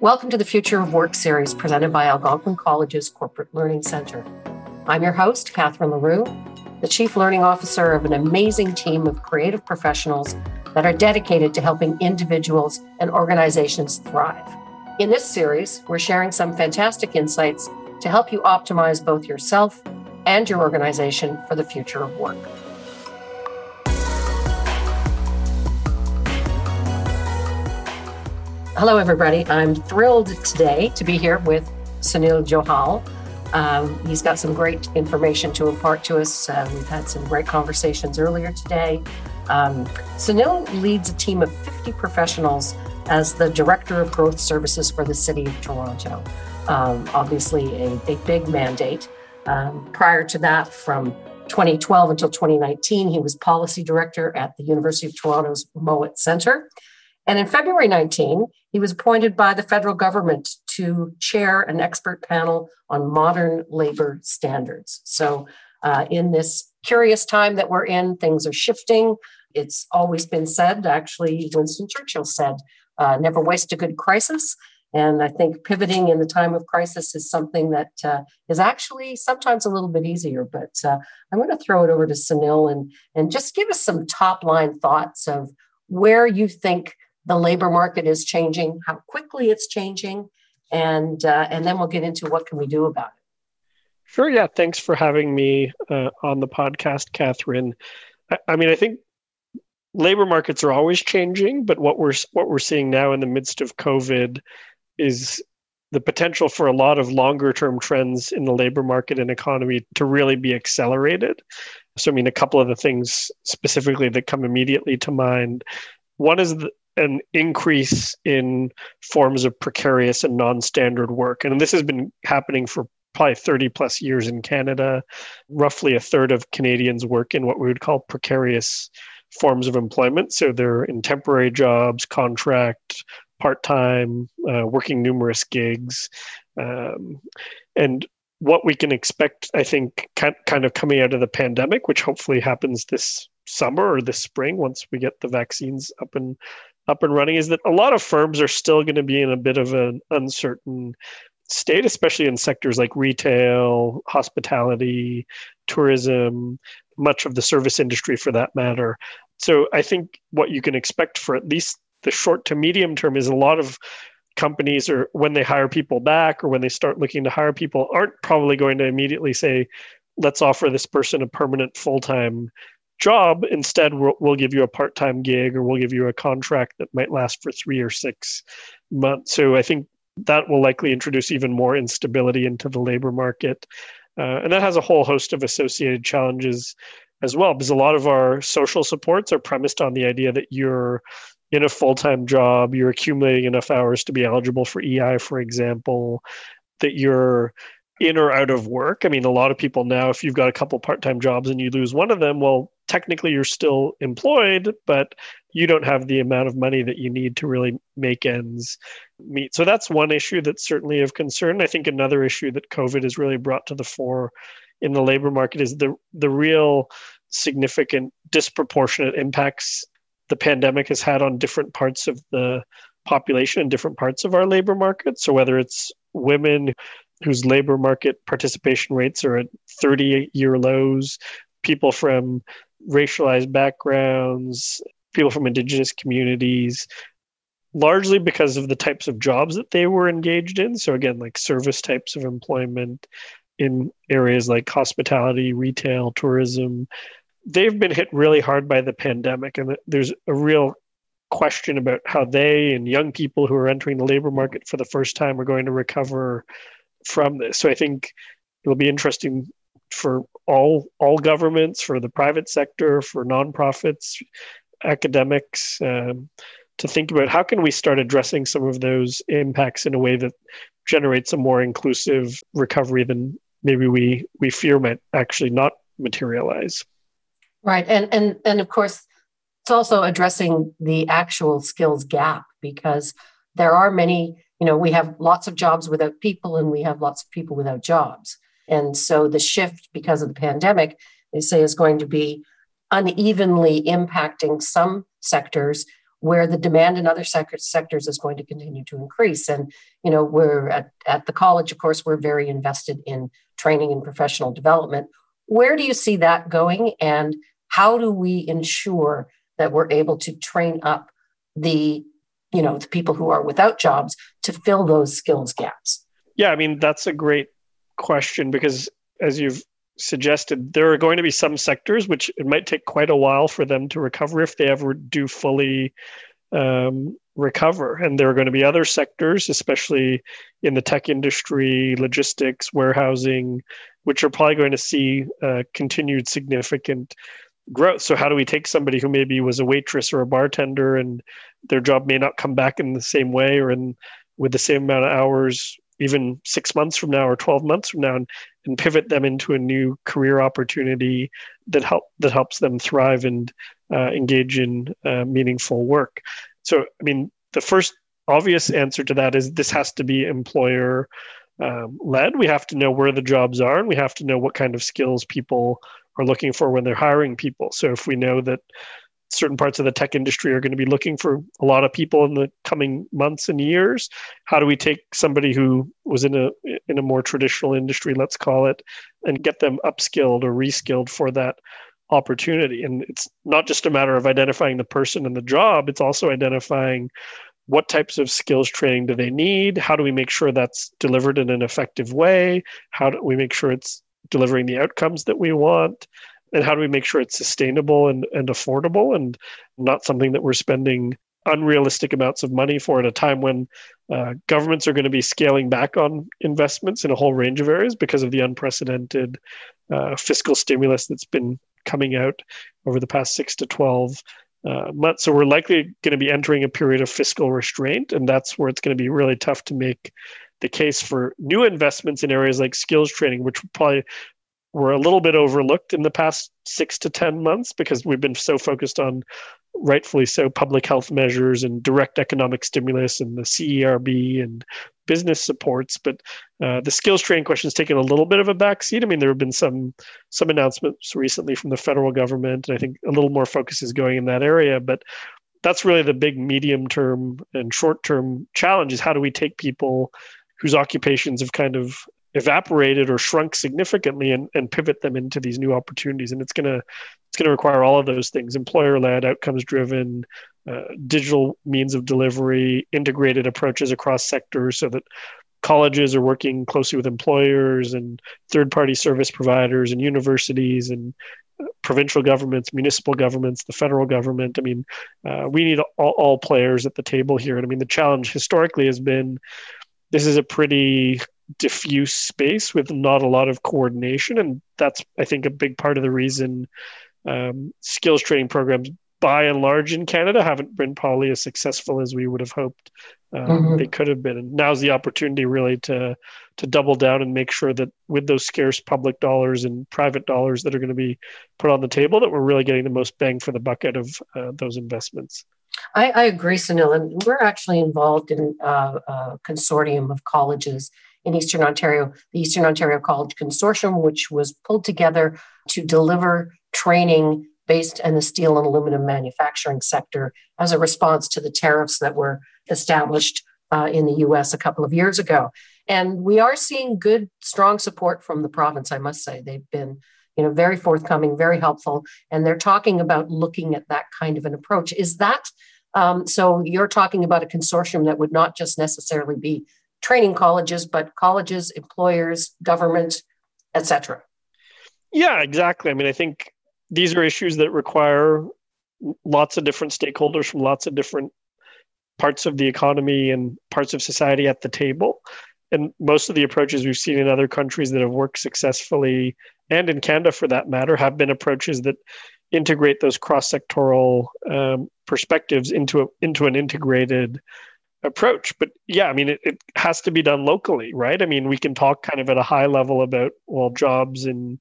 Welcome to the Future of Work series presented by Algonquin College's Corporate Learning Center. I'm your host, Catherine LaRue, the Chief Learning Officer of an amazing team of creative professionals that are dedicated to helping individuals and organizations thrive. In this series, we're sharing some fantastic insights to help you optimize both yourself and your organization for the future of work. Hello, everybody. I'm thrilled today to be here with Sunil Johal. Um, he's got some great information to impart to us. Uh, we've had some great conversations earlier today. Um, Sunil leads a team of 50 professionals as the Director of Growth Services for the City of Toronto. Um, obviously, a, a, big mandate. Um, prior to that, from 2012 until 2019, he was Policy Director at the University of Toronto's Mowat Centre. And in February 19, he was appointed by the federal government to chair an expert panel on modern labor standards. So, uh, in this curious time that we're in, things are shifting. It's always been said, actually, Winston Churchill said, uh, never waste a good crisis. And I think pivoting in the time of crisis is something that uh, is actually sometimes a little bit easier. But uh, I'm going to throw it over to Sunil and, and just give us some top line thoughts of where you think the labor market is changing, how quickly it's changing, and uh, and then we'll get into what can we do about it. Sure. Yeah. Thanks for having me uh, on the podcast, Catherine. I, I, mean, I think labor markets are always changing, but what we're what we're seeing now in the midst of COVID is the potential for a lot of longer term trends in the labor market and economy to really be accelerated. So, I mean, a couple of the things specifically that come immediately to mind. One is the, an increase in forms of precarious and non-standard work. And this has been happening for probably 30 plus years in canada roughly a third of canadians work in what we would call precarious forms of employment. So they're in temporary jobs contract part-time uh, working numerous gigs. Um, and what we can expect i think kind of coming out of the pandemic which hopefully happens this summer or this spring once we get the vaccines up and up and running is that a lot of firms are still going to be in a bit of an uncertain state, especially in sectors like retail, hospitality, tourism, much of the service industry for that matter. So I think what you can expect for at least the short to medium term is a lot of companies or when they hire people back or when they start looking to hire people aren't probably going to immediately say let's offer this person a permanent full-time job. Instead, we'll, we'll give you a part time gig or we'll give you a contract that might last for three or six months. So I think that will likely introduce even more instability into the labor market. Uh, and that has a whole host of associated challenges as well, because a lot of our social supports are premised on the idea that you're in a full time job, you're accumulating enough hours to be eligible for EI, for example, that you're in or out of work. I mean, a lot of people now, if you've got a couple part time jobs and you lose one of them, well, technically you're still employed, but you don't have the amount of money that you need to really make ends meet. So that's one issue that's certainly of concern. I think another issue that COVID has really brought to the fore in the labor market is the the real significant disproportionate impacts the pandemic has had on different parts of the population and different parts of our labor market. So whether it's women whose labor market participation rates are at 30 year lows, people from racialized backgrounds, people from indigenous communities, largely because of the types of jobs that they were engaged in. So, again, like service types of employment in areas like hospitality, retail, tourism. They've been hit really hard by the pandemic, and there's a real question about how they and young people who are entering the labor market for the first time are going to recover from this. So I think it'll be interesting for all all governments, for the private sector, for nonprofits, academics, um, to think about how can we start addressing some of those impacts in a way that generates a more inclusive recovery than maybe we we fear might actually not materialize. Right, and and and of course, it's also addressing the actual skills gap because there are many you know, we have lots of jobs without people and we have lots of people without jobs. And so the shift because of the pandemic, they say, is going to be unevenly impacting some sectors where the demand in other sectors is going to continue to increase. And, you know, we're at, at the college, of course, we're very invested in training and professional development. Where do you see that going? And how do we ensure that we're able to train up the, you know, the people who are without jobs to fill those skills gaps? Yeah, I mean, that's a great question because as you've suggested, there are going to be some sectors which it might take quite a while for them to recover if they ever do fully um, recover. And there are going to be other sectors, especially in the tech industry, logistics, warehousing, which are probably going to see uh, continued significant growth. So, how do we take somebody who maybe was a waitress or a bartender and their job may not come back in the same way or in with the same amount of hours even six months from now or 12 months from now and, and pivot them into a new career opportunity that help that helps them thrive and uh, engage in uh, meaningful work. So i mean the first obvious answer to that is this has to be employer um, led. We have to know where the jobs are and we have to know what kind of skills people are looking for when they're hiring people. So if we know that certain parts of the tech industry are going to be looking for a lot of people in the coming months and years. How do we take somebody who was in a in a more traditional industry let's call it and get them upskilled or reskilled for that opportunity? And it's not just a matter of identifying the person and the job it's also identifying what types of skills training do they need how do we make sure that's delivered in an effective way how do we make sure it's delivering the outcomes that we want and how do we make sure it's sustainable and, and affordable and not something that we're spending unrealistic amounts of money for at a time when uh, governments are going to be scaling back on investments in a whole range of areas because of the unprecedented uh, fiscal stimulus that's been coming out over the past six to 12 uh, months. So we're likely going to be entering a period of fiscal restraint, and that's where it's going to be really tough to make the case for new investments in areas like skills training, which probably were a little bit overlooked in the past six to 10 months because we've been so focused on, rightfully so, public health measures and direct economic stimulus and the CERB and business supports. But uh, the skills training question has taken a little bit of a backseat. I mean, there have been some some announcements recently from the federal government, and I think a little more focus is going in that area. But that's really the big medium term and short term challenge is how do we take people whose occupations have kind of evaporated or shrunk significantly and, and pivot them into these new opportunities. And it's going to it's going to require all of those things employer led outcomes driven uh, digital means of delivery integrated approaches across sectors so that colleges are working closely with employers and third party service providers and universities and uh, provincial governments municipal governments the federal government. I mean uh, we need all, all players at the table here. And i mean the challenge historically has been this is a pretty diffuse space with not a lot of coordination. And that's, I think, a big part of the reason um, skills training programs, by and large, in Canada, haven't been probably as successful as we would have hoped um, mm-hmm. they could have been. And now's the opportunity, really, to to double down and make sure that with those scarce public dollars and private dollars that are going to be put on the table, that we're really getting the most bang for the buck out of uh, those investments. I, I, agree, Sunil. And we're actually involved in uh, a consortium of colleges in Eastern Ontario, the Eastern Ontario College Consortium, which was pulled together to deliver training based in the steel and aluminum manufacturing sector as a response to the tariffs that were established uh, in the US a couple of years ago. And we are seeing good, strong support from the province, I must say. They've been you know, very forthcoming, very helpful, and they're talking about looking at that kind of an approach. Is that um, so? You're talking about a consortium that would not just necessarily be training colleges, but colleges, employers, government, etc. Yeah, exactly. I mean, I think these are issues that require lots of different stakeholders from lots of different parts of the economy and parts of society at the table. And most of the approaches we've seen in other countries that have worked successfully, and in Canada for that matter, have been approaches that integrate those cross-sectoral um, perspectives into a, into an integrated approach. But yeah, I mean, it, it has to be done locally, right? I mean, we can talk kind of at a high level about, well, jobs and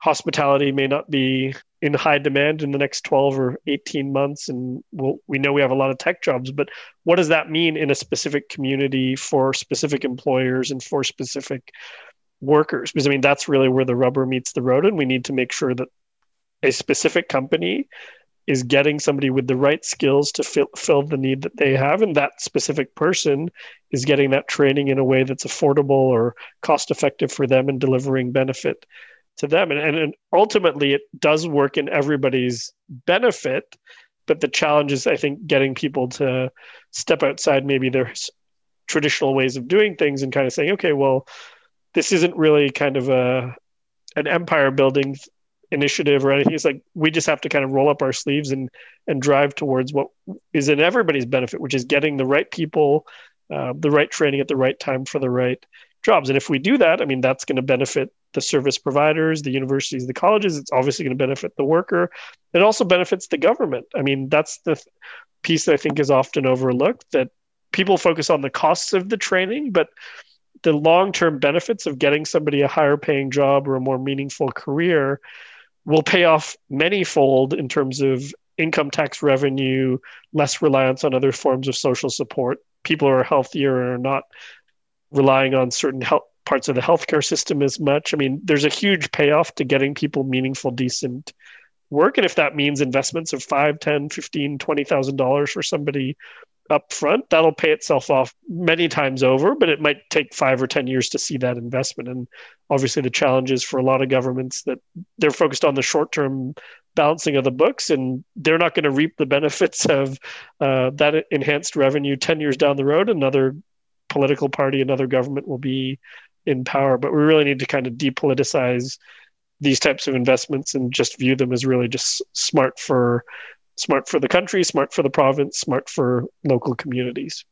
hospitality may not be in high demand in the next 12 or 18 months and we'll, we know we have a lot of tech jobs but what does that mean in a specific community for specific employers and for specific workers because i mean that's really where the rubber meets the road and we need to make sure that a specific company is getting somebody with the right skills to fill, fill the need that they have. And that specific person is getting that training in a way that's affordable or cost effective for them and delivering benefit to them. And, and ultimately it does work in everybody's benefit but the challenge is i think getting people to step outside maybe their traditional ways of doing things and kind of saying okay well this isn't really kind of a an empire building initiative or anything. It's like we just have to kind of roll up our sleeves and and drive towards what is in everybody's benefit, which is getting the right people, uh, the right training at the right time for the right jobs. And if we do that, I mean, that's going to benefit the service providers, the universities, the colleges. It's obviously going to benefit the worker. It also benefits the government. I mean, that's the piece that I think is often overlooked that people focus on the costs of the training, but the long-term benefits of getting somebody a higher paying job or a more meaningful career will pay off manyfold in terms of income tax revenue, less reliance on other forms of social support. People are healthier and are not relying on certain health parts of the healthcare system as much. I mean, there's a huge payoff to getting people meaningful, decent work. And if that means investments of five, ten, fifteen, twenty thousand dollars for somebody up front, that'll pay itself off many times over, but it might take five or 10 years to see that investment. And obviously, the challenge is for a lot of governments that they're focused on the short term balancing of the books, and they're not going to reap the benefits of uh, that enhanced revenue 10 years down the road. Another political party, another government will be in power. But we really need to kind of depoliticize these types of investments and just view them as really just smart for smart for the country, smart for the province, smart for local communities.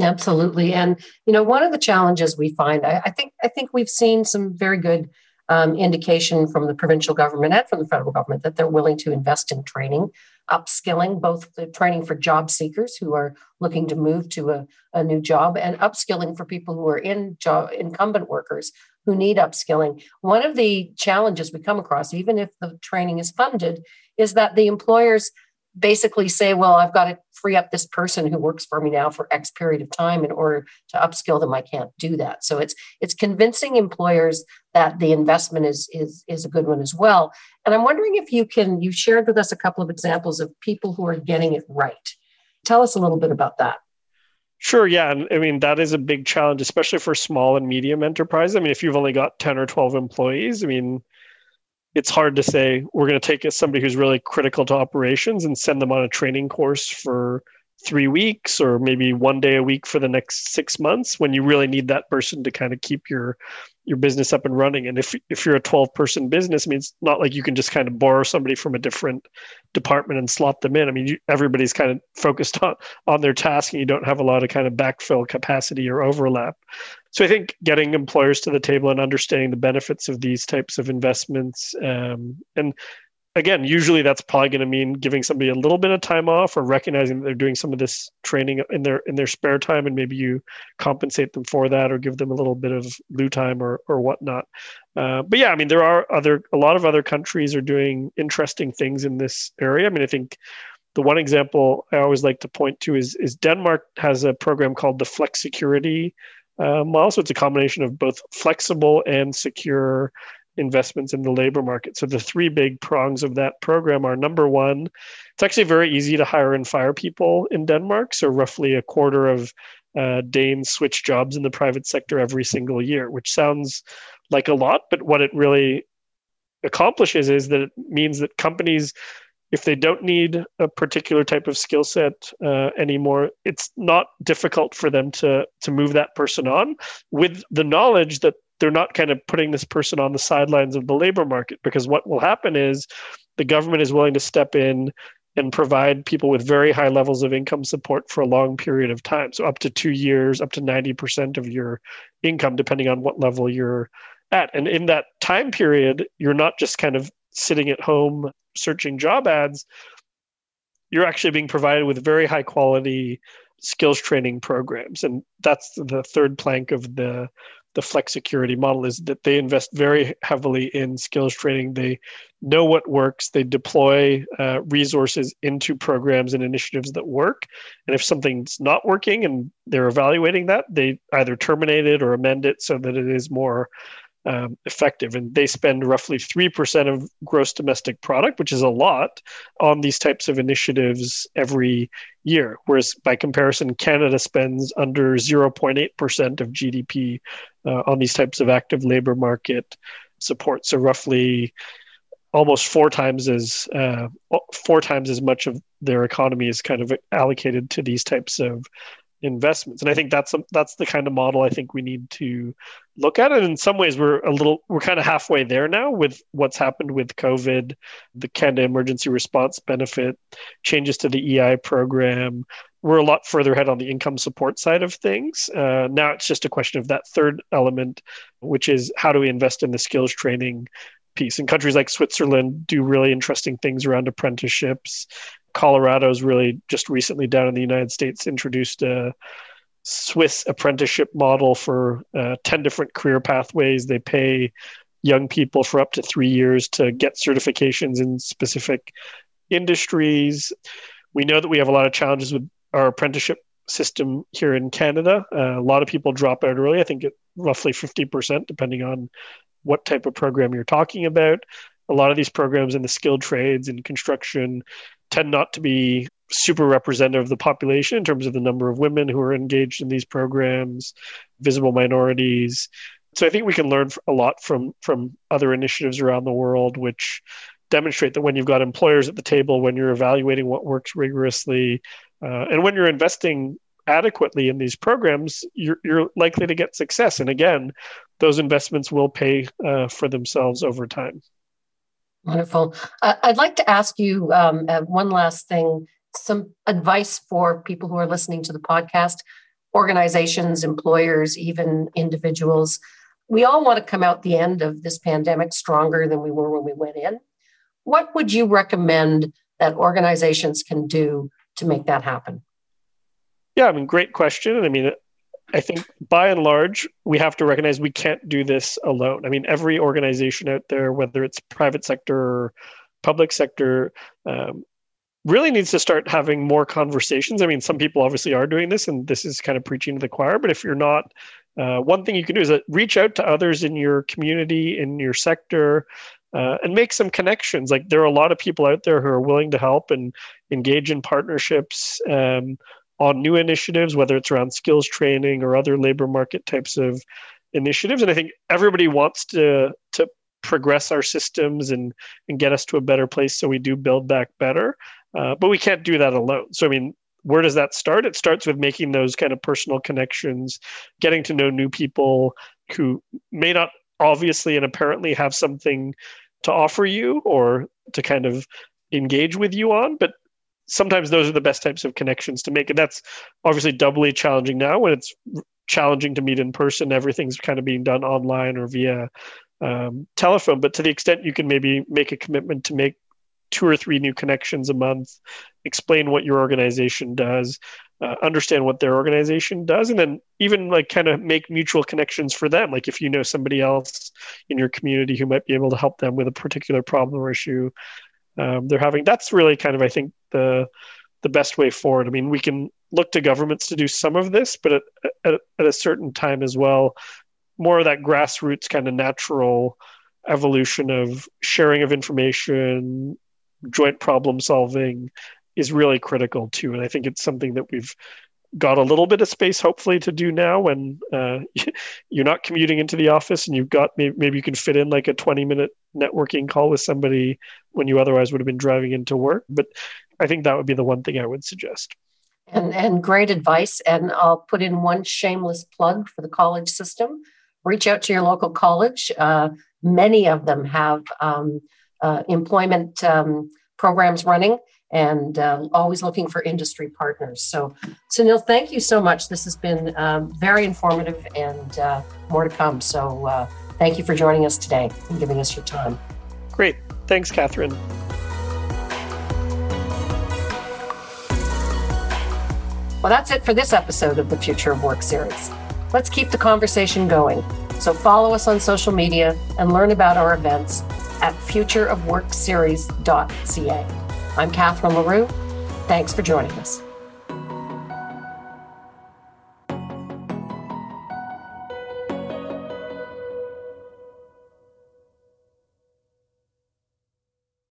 Absolutely, and you know, one of the challenges we find, I, I think, I think we've seen some very good um, indication from the provincial government and from the federal government that they're willing to invest in training, upskilling, both the training for job seekers who are looking to move to a, a new job, and upskilling for people who are in job incumbent workers who need upskilling. One of the challenges we come across, even if the training is funded, is that the employers basically say, well, I've got to free up this person who works for me now for X period of time in order to upskill them. I can't do that. So it's it's convincing employers that the investment is is is a good one as well. And I'm wondering if you can you shared with us a couple of examples of people who are getting it right. Tell us a little bit about that. Sure, yeah. And I mean, that is a big challenge, especially for small and medium enterprise. I mean, if you've only got 10 or 12 employees, I mean, it's hard to say. We're going to take somebody who's really critical to operations and send them on a training course for three weeks or maybe one day a week for the next six months when you really need that person to kind of keep your your business up and running. And if if you're a 12 person business I mean it's not like you can just kind of borrow somebody from a different department and slot them in. I mean you, everybody's kind of focused on on their task and you don't have a lot of kind of backfill capacity or overlap so I think getting employers to the table and understanding the benefits of these types of investments, um, and again, usually that's probably going to mean giving somebody a little bit of time off or recognizing that they're doing some of this training in their in their spare time, and maybe you compensate them for that or give them a little bit of lieu time or or whatnot. Uh, but yeah, I mean, there are other a lot of other countries are doing interesting things in this area. I mean, I think the one example I always like to point to is is Denmark has a program called the flexicurity um, also, it's a combination of both flexible and secure investments in the labor market. So the three big prongs of that program are number one, it's actually very easy to hire and fire people in Denmark. So roughly a quarter of uh, Danes switch jobs in the private sector every single year, which sounds like a lot, but what it really accomplishes is that it means that companies if they don't need a particular type of skill set uh, anymore, it's not difficult for them to to move that person on with the knowledge that they're not kind of putting this person on the sidelines of the labor market. Because what will happen is the government is willing to step in and provide people with very high levels of income support for a long period of time. So up to 2 years up to 90% of your income depending on what level you're at. And in that time period you're not just kind of sitting at home searching job ads, you're actually being provided with very high quality skills training programs. And that's the third plank of the the flexicurity model is that they invest very heavily in skills training. They know what works. They deploy uh, resources into programs and initiatives that work. And if something's not working and they're evaluating that, they either terminate it or amend it so that it is more um, effective. And they spend roughly 3% of gross domestic product, which is a lot, on these types of initiatives every year. Whereas by comparison, Canada spends under 0.8% of GDP uh, on these types of active labor market support. So roughly almost four times as uh, four times as much of their economy is kind of allocated to these types of investments. And i think that's a, that's the kind of model i think we need to look at. It in some ways we're a little we're kind of halfway there now with what's happened with covid the canada emergency response benefit changes to the ei program. We're a lot further ahead on the income support side of things. Uh, now it's just a question of that third element which is how do we invest in the skills training piece? And countries like switzerland do really interesting things around apprenticeships Colorado's really just recently down in the United States introduced a Swiss apprenticeship model for uh, 10 different career pathways. They pay young people for up to three years to get certifications in specific industries. We know that we have a lot of challenges with our apprenticeship system here in Canada. Uh, a lot of people drop out early. I think it, roughly 50%, depending on what type of program you're talking about. A lot of these programs in the skilled trades and construction tend not to be super representative of the population in terms of the number of women who are engaged in these programs, visible minorities. So I think we can learn a lot from from other initiatives around the world, which demonstrate that when you've got employers at the table, when you're evaluating what works rigorously, uh, and when you're investing adequately in these programs, you're, you're likely to get success. And again, those investments will pay uh, for themselves over time. Wonderful. Uh, I'd like to ask you um, uh, one last thing some advice for people who are listening to the podcast, organizations, employers, even individuals. We all want to come out the end of this pandemic stronger than we were when we went in. What would you recommend that organizations can do to make that happen? Yeah, I mean, great question. I mean, I think by and large, we have to recognize we can't do this alone. I mean, every organization out there, whether it's private sector or public sector, um, really needs to start having more conversations. I mean, some people obviously are doing this, and this is kind of preaching to the choir. But if you're not, uh, one thing you can do is that reach out to others in your community, in your sector, uh, and make some connections. Like there are a lot of people out there who are willing to help and engage in partnerships. Um, on new initiatives, whether it's around skills training or other labor market types of initiatives. And I think everybody wants to to progress our systems and and get us to a better place so we do build back better. Uh, but we can't do that alone. So I mean, where does that start? It starts with making those kind of personal connections, getting to know new people who may not obviously and apparently have something to offer you or to kind of engage with you on, but sometimes those are the best types of connections to make and that's obviously doubly challenging now when it's challenging to meet in person. Everything's kind of being done online or via um, telephone. But to the extent you can maybe make a commitment to make two or three new connections a month explain what your organization does uh, understand what their organization does and then even like kind of make mutual connections for them. Like if you know somebody else in your community who might be able to help them with a particular problem or issue um, they're having that's really kind of i think the the best way forward. I mean we can look to governments to do some of this but at, at, at a certain time as well more of that grassroots kind of natural evolution of sharing of information joint problem solving is really critical too. And i think it's something that we've got a little bit of space hopefully to do now when uh, you're not commuting into the office and you've got maybe, you can fit in like a 20 minute networking call with somebody when you otherwise would have been driving into work. But i think that would be the one thing i would suggest. And, and great advice. And i'll put in one shameless plug for the college system. Reach out to your local college. Uh, many of them have um, uh, employment um, programs running and uh, always looking for industry partners. So, Sunil, thank you so much. This has been um, very informative and uh, more to come. So, uh, thank you for joining us today and giving us your time. Great. Thanks, Catherine. Well, that's it for this episode of the Future of Work series. Let's keep the conversation going. So, follow us on social media and learn about our events at futureofworkseries.ca. I'm Catherine LaRue. Thanks for joining us.